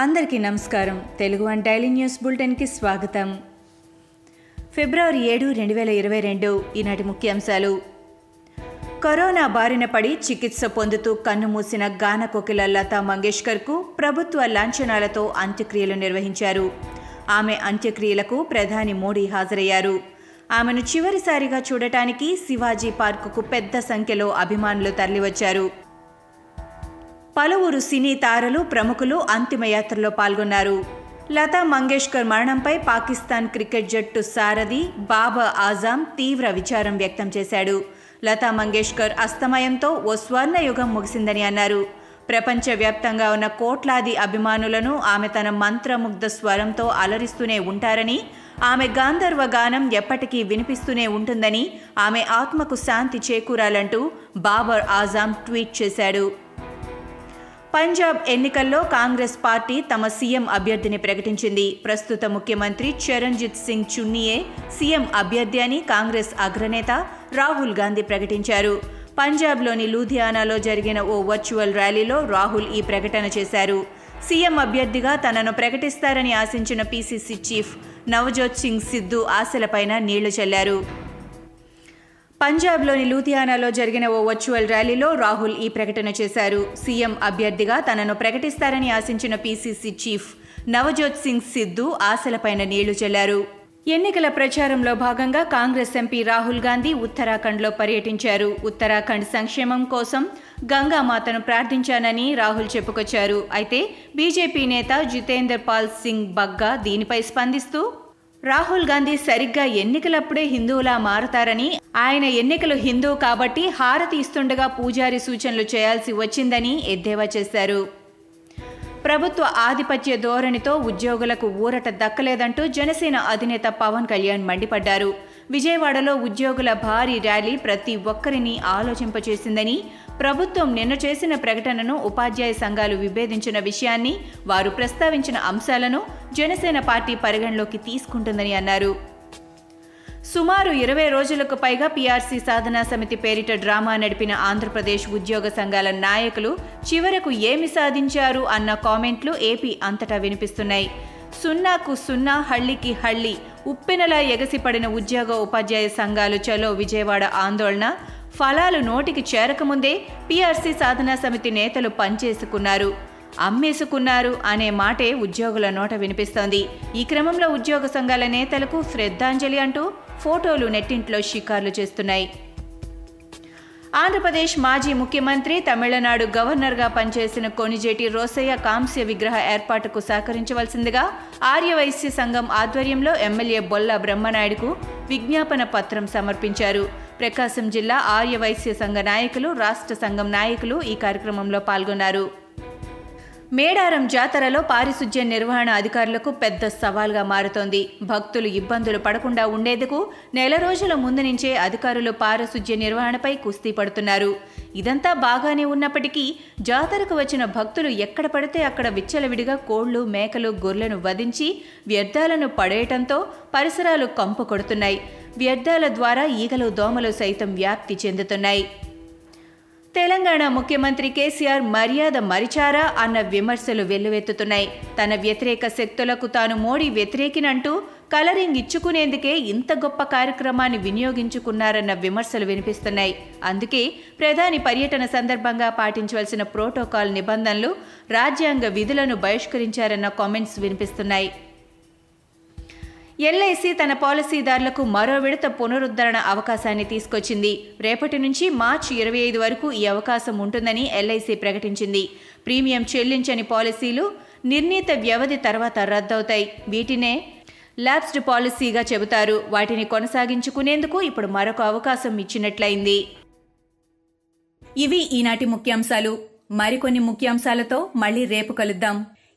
అందరికీ నమస్కారం. Telugu one daily news బులెటిన్కి స్వాగతం. ఫిబ్రవరి ఏడు రెండు వేల ఇరవై రెండు ఈనాటి ముఖ్యాంశాలు. కరోనా బారిన పడి చికిత్స పొందుతూ కన్నుమూసిన గాన కోకిల లతా మంగేష్కర్కు ప్రభుత్వ లాంఛనాలతో అంత్యక్రియలు నిర్వహించారు. ఆమె అంత్యక్రియలకు ప్రధాని మోడీ హాజరయ్యారు. ఆమెను చివరిసారిగా చూడటానికి శివాజీ పార్కుకు పెద్ద సంఖ్యలో అభిమానులు తరలివచ్చారు. పలువురు సినీ తారలు ప్రముఖులు అంతిమయాత్రలో పాల్గొన్నారు. లతా మంగేష్కర్ మరణంపై పాకిస్తాన్ క్రికెట్ జట్టు సారథి బాబా ఆజాం తీవ్ర విచారం వ్యక్తం చేశాడు. లతా మంగేష్కర్ అస్తమయంతో ఓ స్వర్ణ యుగం ముగిసిందని అన్నారు. ప్రపంచవ్యాప్తంగా ఉన్న కోట్లాది అభిమానులను ఆమె తన మంత్రముగ్ధ స్వరంతో అలరిస్తూనే ఉంటారని ఆమె గాంధర్వ గానం ఎప్పటికీ వినిపిస్తూనే ఉంటుందని ఆమె ఆత్మకు శాంతి చేకూరాలంటూ బాబర్ ఆజాం ట్వీట్ చేశాడు. పంజాబ్ ఎన్నికల్లో కాంగ్రెస్ పార్టీ తమ సీఎం అభ్యర్థిని ప్రకటించింది. ప్రస్తుత ముఖ్యమంత్రి చరణ్జిత్ సింగ్ చున్నీయే సీఎం అభ్యర్థి అని కాంగ్రెస్ అగ్రనేత రాహుల్ గాంధీ ప్రకటించారు. పంజాబ్లోని లూధియానాలో జరిగిన ఓ వర్చువల్ ర్యాలీలో రాహుల్ ఈ ప్రకటన చేశారు. సీఎం అభ్యర్థిగా తనను ప్రకటిస్తారని ఆశించిన పీసీసీ చీఫ్ నవజోత్ సింగ్ సిద్ధు ఆశలపైన నీళ్ళు చల్లారు. పంజాబ్లోని లూథియానాలో జరిగిన ఓ వర్చువల్ ర్యాలీలో రాహుల్ ఈ ప్రకటన చేశారు. సీఎం అభ్యర్థిగా తనను ప్రకటిస్తారని ఆశించిన పీసీసీ చీఫ్ నవజోత్ సింగ్ సిద్ధు ఆశలపైన నీళ్ళు చల్లారు. ఎన్నికల ప్రచారంలో భాగంగా కాంగ్రెస్ ఎంపీ రాహుల్ గాంధీ ఉత్తరాఖండ్లో పర్యటించారు. ఉత్తరాఖండ్ సంక్షేమం కోసం గంగామాతను ప్రార్థించానని రాహుల్ చెప్పుకొచ్చారు. అయితే బీజేపీ నేత జితేందర్ పాల్ సింగ్ బగ్గా దీనిపై స్పందిస్తూ రాహుల్ గాంధీ సరిగ్గా ఎన్నికలప్పుడే హిందువులా మారతారని ఆయన ఎన్నికలు హిందూ కాబట్టి హారతి ఇస్తుండగా పూజారి సూచనలు చేయాల్సి వచ్చిందని ఎద్దేవా చేశారు. ప్రభుత్వ ఆధిపత్య ధోరణితో ఉద్యోగులకు ఊరట దక్కలేదంటూ జనసేన అధినేత పవన్ కళ్యాణ్ మండిపడ్డారు. విజయవాడలో ఉద్యోగుల భారీ ర్యాలీ ప్రతి ఒక్కరిని ఆలోచింపచేసిందని ప్రభుత్వం నిన్న చేసిన ప్రకటనను ఉపాధ్యాయ సంఘాలు విభేదించిన విషయాన్ని వారు ప్రస్తావించిన అంశాలను జనసేన పార్టీ పరిగణలోకి తీసుకుంటుందని అన్నారు. సుమారు ఇరవై రోజులకు పైగా పీఆర్సీ సాధనా సమితి పేరిట డ్రామా నడిపిన ఆంధ్రప్రదేశ్ ఉద్యోగ సంఘాల నాయకులు చివరకు ఏమి సాధించారు అన్న కామెంట్లు ఏపీ అంతటా వినిపిస్తున్నాయి. సున్నాకు సున్నా హళ్ళికి హళ్ళి ఉప్పెనలా ఎగసిపడిన ఉద్యోగ ఉపాధ్యాయ సంఘాలు చలో విజయవాడ ఆందోళన ఫలాలు నోటికి చేరకముందే పీఆర్సీ సాధనా సమితి నేతలు పనిచేసుకున్నారు. అమ్మేసుకున్నారు అనే మాటే ఉద్యోగుల నోట వినిపిస్తోంది. ఈ క్రమంలో ఉద్యోగ సంఘాల నేతలకు శ్రద్ధాంజలి అంటూ ఫోటోలు నెట్టింట్లో షికార్లు చేస్తున్నాయి. ఆంధ్రప్రదేశ్ మాజీ ముఖ్యమంత్రి తమిళనాడు గవర్నర్గా పనిచేసిన కొనిజేటి రోసయ్య కాంస్య విగ్రహ ఏర్పాటుకు సహకరించవలసిందిగా ఆర్యవైశ్య సంఘం ఆధ్వర్యంలో ఎమ్మెల్యే బొల్ల బ్రహ్మనాయుడుకు విజ్ఞాపన పత్రం సమర్పించారు. ప్రకాశం జిల్లా ఆర్యవైశ్య సంఘ నాయకులు రాష్ట్ర సంఘం నాయకులు ఈ కార్యక్రమంలో పాల్గొన్నారు. మేడారం జాతరలో పారిశుధ్య నిర్వహణ అధికారులకు పెద్ద సవాల్గా మారుతోంది. భక్తులు ఇబ్బందులు పడకుండా ఉండేందుకు నెల రోజుల ముందు నుంచే అధికారులు పారిశుధ్య నిర్వహణపై కుస్తీ పడుతున్నారు. ఇదంతా బాగానే ఉన్నప్పటికీ జాతరకు వచ్చిన భక్తులు ఎక్కడ పడితే అక్కడ విచ్చలవిడిగా కోళ్ళు మేకలు గొర్రెలను వధించి వ్యర్థాలను పడేయటంతో పరిసరాలు కంపు కొడుతున్నాయి. వ్యర్థాల ద్వారా ఈగలు దోమలు సైతం వ్యాప్తి చెందుతున్నాయి. తెలంగాణ ముఖ్యమంత్రి కేసీఆర్ మర్యాద మరిచారా అన్న విమర్శలు వెల్లువెత్తుతున్నాయి. తన వ్యతిరేక శక్తులకు తాను మోడీ వ్యతిరేకినంటూ కలరింగ్ ఇచ్చుకునేందుకే ఇంత గొప్ప కార్యక్రమాన్ని వినియోగించుకున్నారన్న విమర్శలు వినిపిస్తున్నాయి. అందుకే ప్రధాని పర్యటన సందర్భంగా పాటించవలసిన ప్రోటోకాల్ నిబంధనలు రాజ్యాంగ విధులను బహిష్కరించారన్న కామెంట్స్ వినిపిస్తున్నాయి. ఎల్ఐసి తన పాలసీదారులకు మరో విడత పునరుద్ధరణ అవకాశాన్ని తీసుకొచ్చింది. రేపటి నుంచి మార్చి ఇరవై ఐదు వరకు ఈ అవకాశం ఉంటుందని ఎల్ఐసి ప్రకటించింది. ప్రీమియం చెల్లించని పాలసీలు నిర్ణీత వ్యవధి తర్వాత రద్దవుతాయి. వీటినే ల్యాబ్స్డ్ పాలసీగా చెబుతారు. వాటిని కొనసాగించుకునేందుకు ఇప్పుడు మరొక అవకాశం ఇచ్చినట్లయింది. ఇవి ఈనాటి ముఖ్యాంశాలు. మరికొన్ని ముఖ్యాంశాలతో మళ్ళీ రేపు కలుద్దాం.